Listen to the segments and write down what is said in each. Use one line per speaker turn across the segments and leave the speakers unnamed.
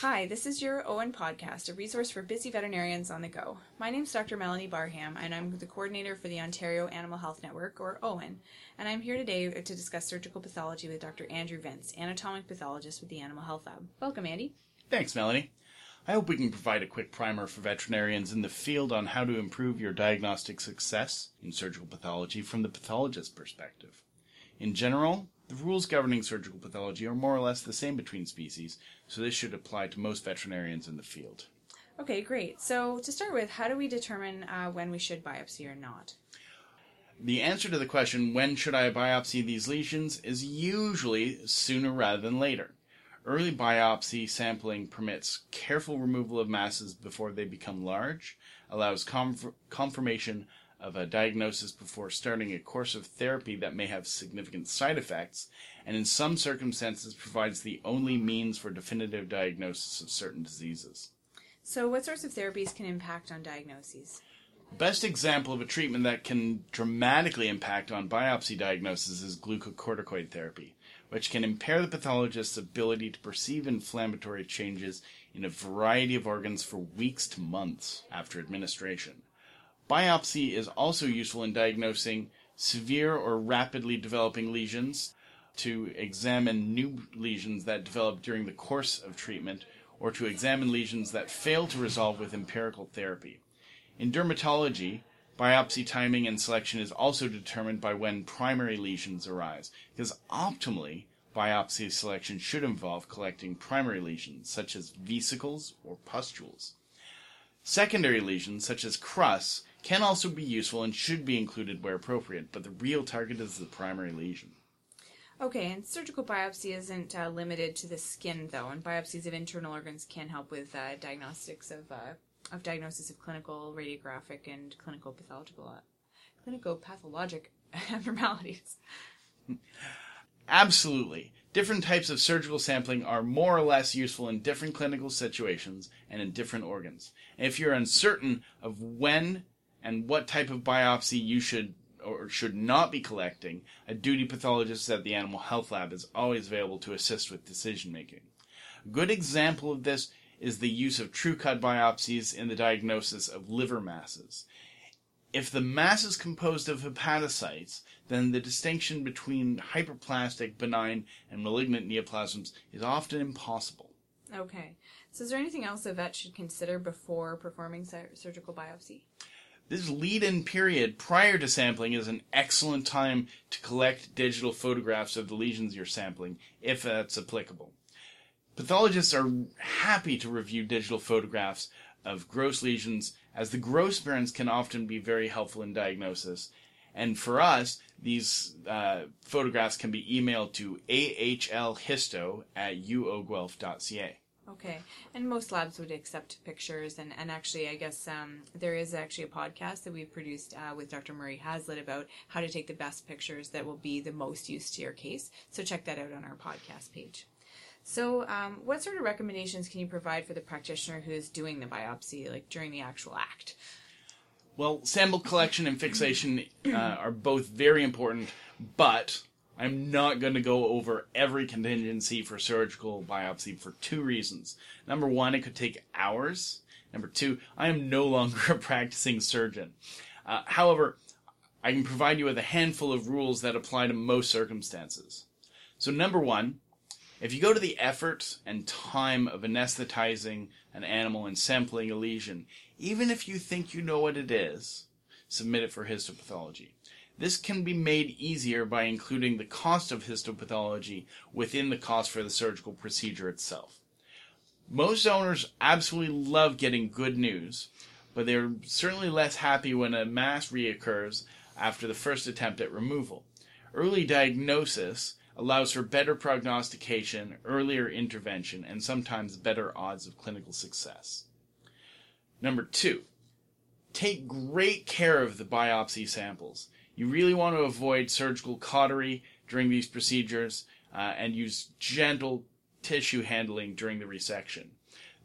Hi, this is your OAHN podcast, a resource for busy veterinarians on the go. My name is Dr. Melanie Barham, and I'm the coordinator for the Ontario Animal Health Network, or OAHN, and I'm here today to discuss surgical pathology with Dr. Andrew Vince, anatomic pathologist with the Animal Health Lab. Welcome, Andy.
Thanks, Melanie. I hope we can provide a quick primer for veterinarians in the field on how to improve your diagnostic success in surgical pathology from the pathologist's perspective. In general, the rules governing surgical pathology are more or less the same between species, so this should apply to most veterinarians in the field.
Okay, great. So, to start with, how do we determine uh, when we should biopsy or not?
The answer to the question, when should I biopsy these lesions, is usually sooner rather than later. Early biopsy sampling permits careful removal of masses before they become large, allows conf- confirmation of a diagnosis before starting a course of therapy that may have significant side effects, and in some circumstances provides the only means for definitive diagnosis of certain diseases.
So, what sorts of therapies can impact on diagnoses?
Best example of a treatment that can dramatically impact on biopsy diagnosis is glucocorticoid therapy, which can impair the pathologist's ability to perceive inflammatory changes in a variety of organs for weeks to months after administration. Biopsy is also useful in diagnosing severe or rapidly developing lesions, to examine new lesions that develop during the course of treatment, or to examine lesions that fail to resolve with empirical therapy. In dermatology, biopsy timing and selection is also determined by when primary lesions arise, because optimally, biopsy selection should involve collecting primary lesions, such as vesicles or pustules. Secondary lesions, such as crusts, can also be useful and should be included where appropriate, but the real target is the primary lesion.
Okay, and surgical biopsy isn't uh, limited to the skin, though, and biopsies of internal organs can help with uh, diagnostics of uh, of diagnosis of clinical, radiographic, and clinical pathological uh, clinical pathologic abnormalities.
Absolutely. Different types of surgical sampling are more or less useful in different clinical situations and in different organs. And if you're uncertain of when and what type of biopsy you should or should not be collecting, a duty pathologist at the Animal Health Lab is always available to assist with decision making. A good example of this is the use of Tru-Cut biopsies in the diagnosis of liver masses. If the mass is composed of hepatocytes, then the distinction between hyperplastic, benign, and malignant neoplasms is often impossible.
Okay. So, is there anything else a vet should consider before performing surgical biopsy?
This lead in period prior to sampling is an excellent time to collect digital photographs of the lesions you're sampling, if that's applicable. Pathologists are happy to review digital photographs of gross lesions, as the gross burns can often be very helpful in diagnosis. And for us, these uh, photographs can be emailed to ahlhisto at uoguelph.ca.
Okay, and most labs would accept pictures, and, and actually, I guess um, there is actually a podcast that we've produced uh, with Dr. Murray Hazlett about how to take the best pictures that will be the most use to your case. So check that out on our podcast page. So, um, what sort of recommendations can you provide for the practitioner who is doing the biopsy, like during the actual act?
Well, sample collection and fixation uh, are both very important, but I'm not going to go over every contingency for surgical biopsy for two reasons. Number one, it could take hours. Number two, I am no longer a practicing surgeon. Uh, however, I can provide you with a handful of rules that apply to most circumstances. So, number one, if you go to the effort and time of anesthetizing an animal and sampling a lesion, even if you think you know what it is, submit it for histopathology. This can be made easier by including the cost of histopathology within the cost for the surgical procedure itself. Most owners absolutely love getting good news, but they're certainly less happy when a mass reoccurs after the first attempt at removal. Early diagnosis allows for better prognostication, earlier intervention, and sometimes better odds of clinical success. Number two, take great care of the biopsy samples. You really want to avoid surgical cautery during these procedures uh, and use gentle tissue handling during the resection.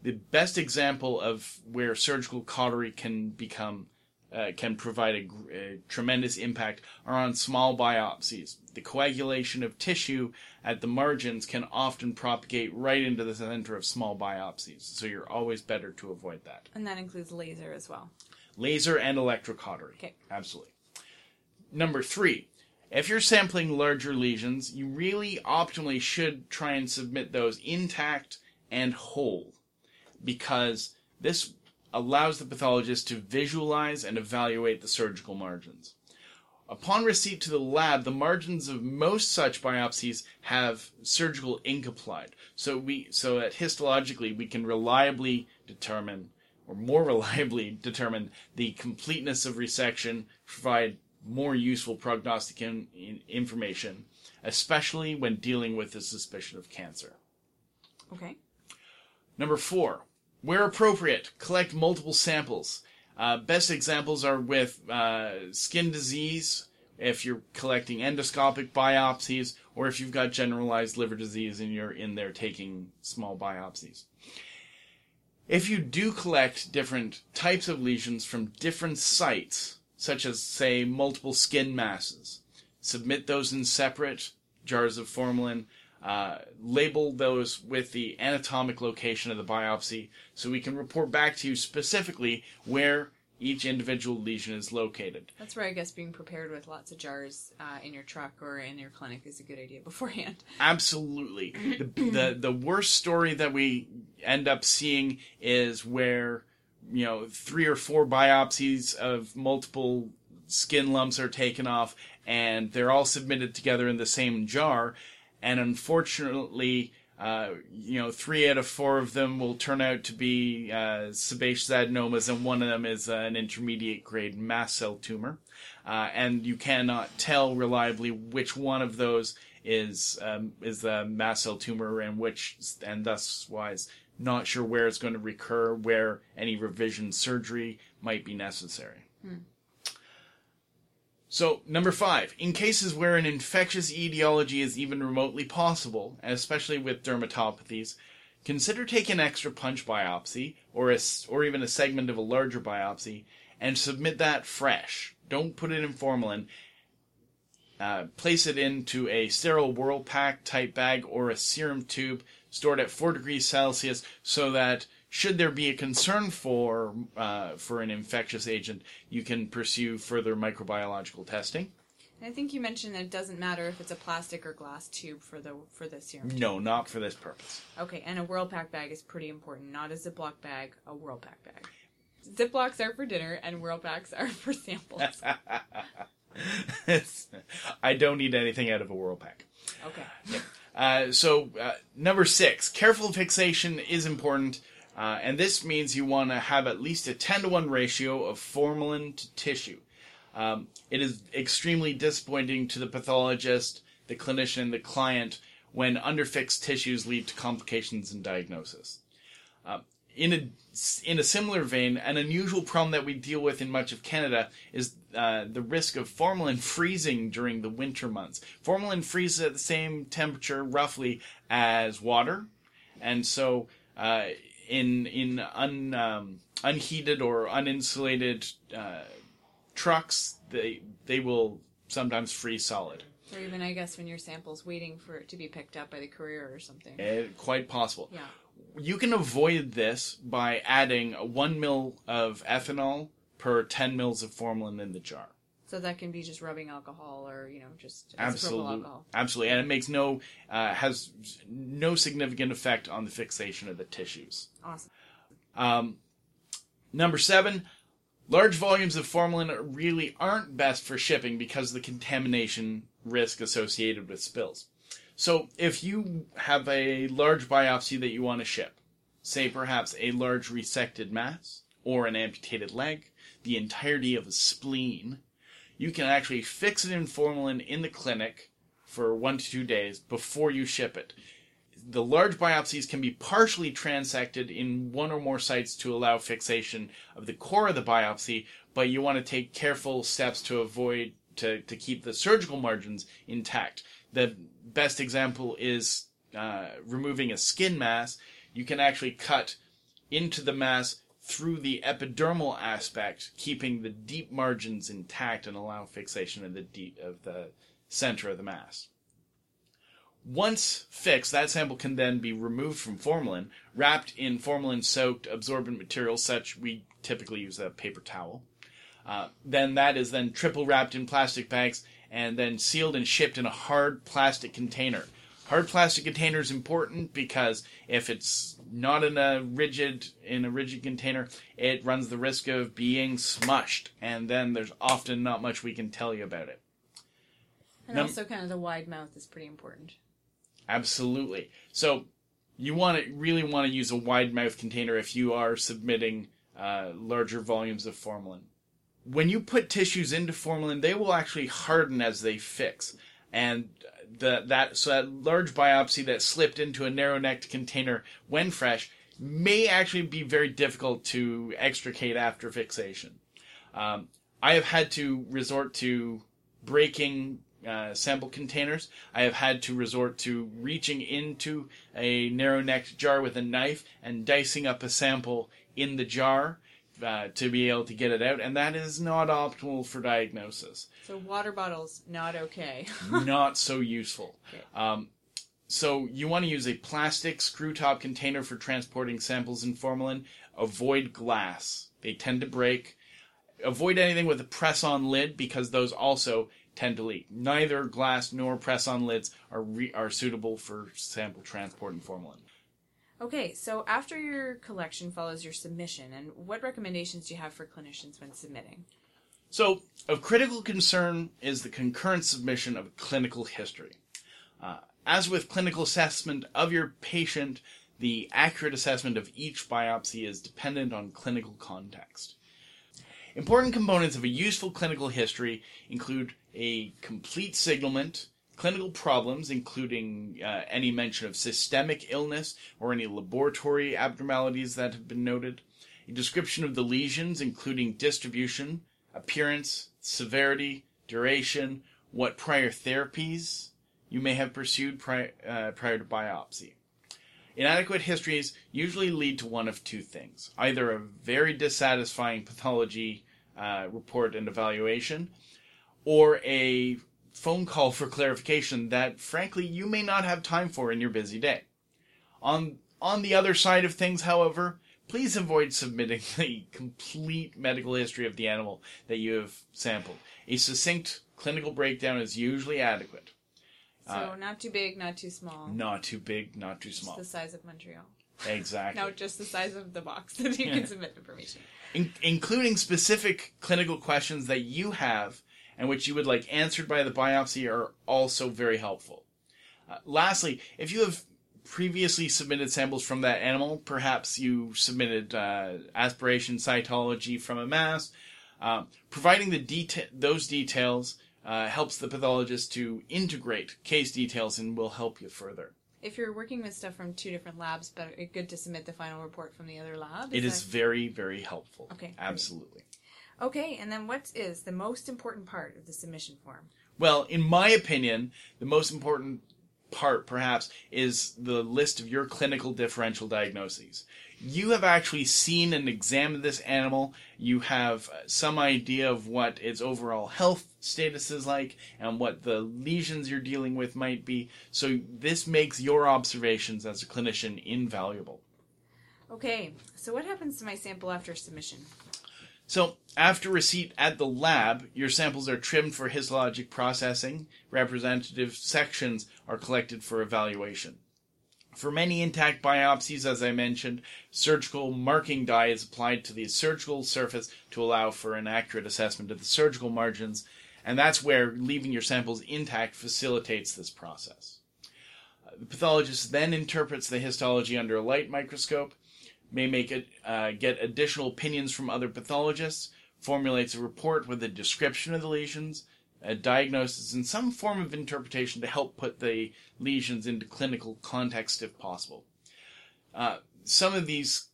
The best example of where surgical cautery can become uh, can provide a, a tremendous impact are on small biopsies. The coagulation of tissue at the margins can often propagate right into the center of small biopsies, so you're always better to avoid that.
And that includes laser as well.
Laser and electrocautery.
Okay.
Absolutely. Number three, if you're sampling larger lesions, you really optimally should try and submit those intact and whole because this allows the pathologist to visualize and evaluate the surgical margins. Upon receipt to the lab, the margins of most such biopsies have surgical ink applied. So we so that histologically we can reliably determine or more reliably determine the completeness of resection, provide more useful prognostic in, in- information, especially when dealing with the suspicion of cancer.
Okay.
Number four, where appropriate, collect multiple samples. Uh, best examples are with uh, skin disease, if you're collecting endoscopic biopsies, or if you've got generalized liver disease and you're in there taking small biopsies. If you do collect different types of lesions from different sites, such as, say, multiple skin masses, submit those in separate jars of formalin, uh, label those with the anatomic location of the biopsy so we can report back to you specifically where each individual lesion is located.
That's where I guess being prepared with lots of jars uh, in your truck or in your clinic is a good idea beforehand.
Absolutely. The, the the worst story that we end up seeing is where you know three or four biopsies of multiple skin lumps are taken off and they're all submitted together in the same jar and unfortunately uh, you know, three out of four of them will turn out to be uh, sebaceous adenomas, and one of them is uh, an intermediate grade mast cell tumor. Uh, and you cannot tell reliably which one of those is um, is the mast cell tumor, and which, and thus wise, not sure where it's going to recur, where any revision surgery might be necessary. Hmm. So, number five, in cases where an infectious etiology is even remotely possible, especially with dermatopathies, consider taking an extra punch biopsy or a, or even a segment of a larger biopsy and submit that fresh. Don't put it in formalin. Uh, place it into a sterile Whirl-Pak type bag or a serum tube stored at 4 degrees Celsius so that should there be a concern for uh, for an infectious agent, you can pursue further microbiological testing.
I think you mentioned that it doesn't matter if it's a plastic or glass tube for the for the serum.
No, not for this purpose.
Okay, and a Whirl-Pak bag is pretty important. Not a Ziploc bag, a Whirl-Pak bag. Ziplocs are for dinner, and Whirl-Paks are for samples.
I don't need anything out of a Whirl-Pak.
Okay.
Uh, so, uh, number six, careful fixation is important, uh, and this means you want to have at least a 10 to 1 ratio of formalin to tissue. Um, it is extremely disappointing to the pathologist, the clinician, the client when underfixed tissues lead to complications in diagnosis. Uh, in a in a similar vein, an unusual problem that we deal with in much of Canada is uh, the risk of formalin freezing during the winter months. Formalin freezes at the same temperature, roughly, as water, and so uh, in in un, um, unheated or uninsulated uh, trucks, they they will sometimes freeze solid.
Or even, I guess, when your sample's waiting for it to be picked up by the courier or something.
Uh, quite possible.
Yeah.
You can avoid this by adding one mil of ethanol per 10 mils of formalin in the jar.
So that can be just rubbing alcohol or, you know, just
Absolutely,
alcohol.
absolutely, and it makes no uh, has no significant effect on the fixation of the tissues.
Awesome.
Um, number seven, large volumes of formalin really aren't best for shipping because of the contamination risk associated with spills. So if you have a large biopsy that you want to ship, say perhaps a large resected mass or an amputated leg, the entirety of a spleen, you can actually fix it in formalin in the clinic for one to two days before you ship it the large biopsies can be partially transected in one or more sites to allow fixation of the core of the biopsy, but you want to take careful steps to avoid to, to keep the surgical margins intact. The best example is uh, removing a skin mass. You can actually cut into the mass through the epidermal aspect, keeping the deep margins intact and allow fixation of the deep, of the center of the mass. Once fixed, that sample can then be removed from formalin, wrapped in formalin-soaked absorbent material, such we typically use a paper towel. Uh, then that is then triple wrapped in plastic bags and then sealed and shipped in a hard plastic container. Hard plastic container is important because if it's not in a rigid in a rigid container, it runs the risk of being smushed, and then there's often not much we can tell you about it.
And
Num-
also, kind of the wide mouth is pretty important.
Absolutely. So you want to really want to use a wide mouth container if you are submitting uh, larger volumes of formalin. When you put tissues into formalin, they will actually harden as they fix, and the, that so that large biopsy that slipped into a narrow necked container when fresh may actually be very difficult to extricate after fixation. Um, I have had to resort to breaking uh, sample containers. I have had to resort to reaching into a narrow necked jar with a knife and dicing up a sample in the jar uh, to be able to get it out, and that is not optimal for diagnosis.
So water bottles not okay.
not so useful.
Okay.
Um, so you want to use a plastic screw top container for transporting samples in formalin. Avoid glass; they tend to break. Avoid anything with a press-on lid because those also tend to leak. Neither glass nor press-on lids are re- are suitable for sample transport in formalin.
Okay, so after your collection follows your submission, and what recommendations do you have for clinicians when submitting?
So, of critical concern is the concurrent submission of clinical history. Uh, as with clinical assessment of your patient, the accurate assessment of each biopsy is dependent on clinical context. Important components of a useful clinical history include a complete signalment, clinical problems, including uh, any mention of systemic illness or any laboratory abnormalities that have been noted, a description of the lesions, including distribution, appearance, severity, duration, what prior therapies you may have pursued prior, uh, prior to biopsy. Inadequate histories usually lead to one of two things either a very dissatisfying pathology uh, report and evaluation, or a phone call for clarification that, frankly, you may not have time for in your busy day. On, on the other side of things, however, please avoid submitting the complete medical history of the animal that you have sampled. A succinct clinical breakdown is usually adequate.
So
Uh,
not too big, not too small.
Not too big, not too
Just
small.
the size of Montreal.
Exactly.
No, just the size of the box that you
Yeah.
can submit information.
In- including specific clinical questions that you have and which you would like answered by the biopsy are also very helpful. Uh, lastly, if you have previously submitted samples from that animal, perhaps you submitted uh, aspiration cytology from a mass, uh, providing the deta- those details uh, helps the pathologist to integrate case details and will help you further.
If you're working with stuff from two different labs, but it's good to submit the final report from the other lab.
It is
that-
very, very helpful.
Okay, great. Okay, and then what is the most important part of the submission form?
Well, in my opinion, the most important part, perhaps, is the list of your clinical differential diagnoses. You have actually seen and examined this animal. You have some idea of what its overall health status is like and what the lesions you're dealing with might be. So, this makes your observations as a clinician invaluable.
Okay, so what happens to my sample after submission?
So, after receipt at the lab, your samples are trimmed for histologic processing. Representative sections are collected for evaluation. For many intact biopsies, as I mentioned, surgical marking dye is applied to the surgical surface to allow for an accurate assessment of the surgical margins, and that's where leaving your samples intact facilitates this process. The pathologist then interprets the histology under a light microscope may make it uh, get additional opinions from other pathologists, formulates a report with a description of the lesions, a diagnosis, and some form of interpretation to help put the lesions into clinical context if possible. Uh, some of these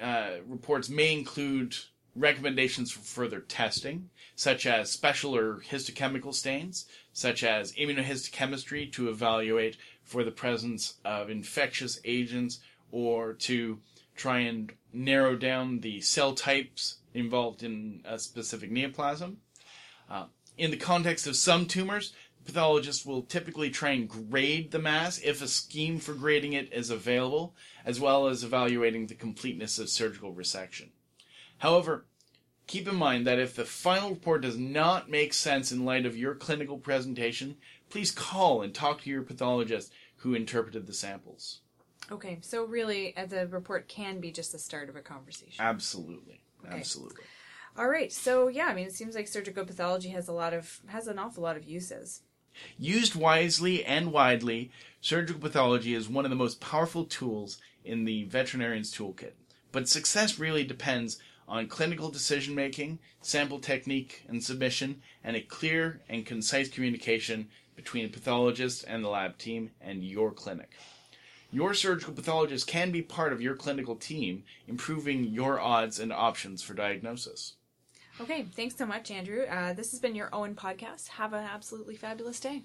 uh, reports may include recommendations for further testing, such as special or histochemical stains, such as immunohistochemistry to evaluate for the presence of infectious agents or to try and narrow down the cell types involved in a specific neoplasm. Uh, in the context of some tumors, pathologists will typically try and grade the mass if a scheme for grading it is available, as well as evaluating the completeness of surgical resection. However, keep in mind that if the final report does not make sense in light of your clinical presentation, please call and talk to your pathologist who interpreted the samples.
Okay, so really, uh, the report can be just the start of a conversation.
Absolutely. Absolutely.
All right, so yeah, I mean, it seems like surgical pathology has a lot of has an awful lot of uses.
Used wisely and widely, surgical pathology is one of the most powerful tools in the veterinarian's toolkit. But success really depends on clinical decision making, sample technique and submission, and a clear and concise communication between a pathologist and the lab team and your clinic. Your surgical pathologist can be part of your clinical team, improving your odds and options for diagnosis.
Okay, thanks so much, Andrew. Uh, this has been your OAHN podcast. Have an absolutely fabulous day.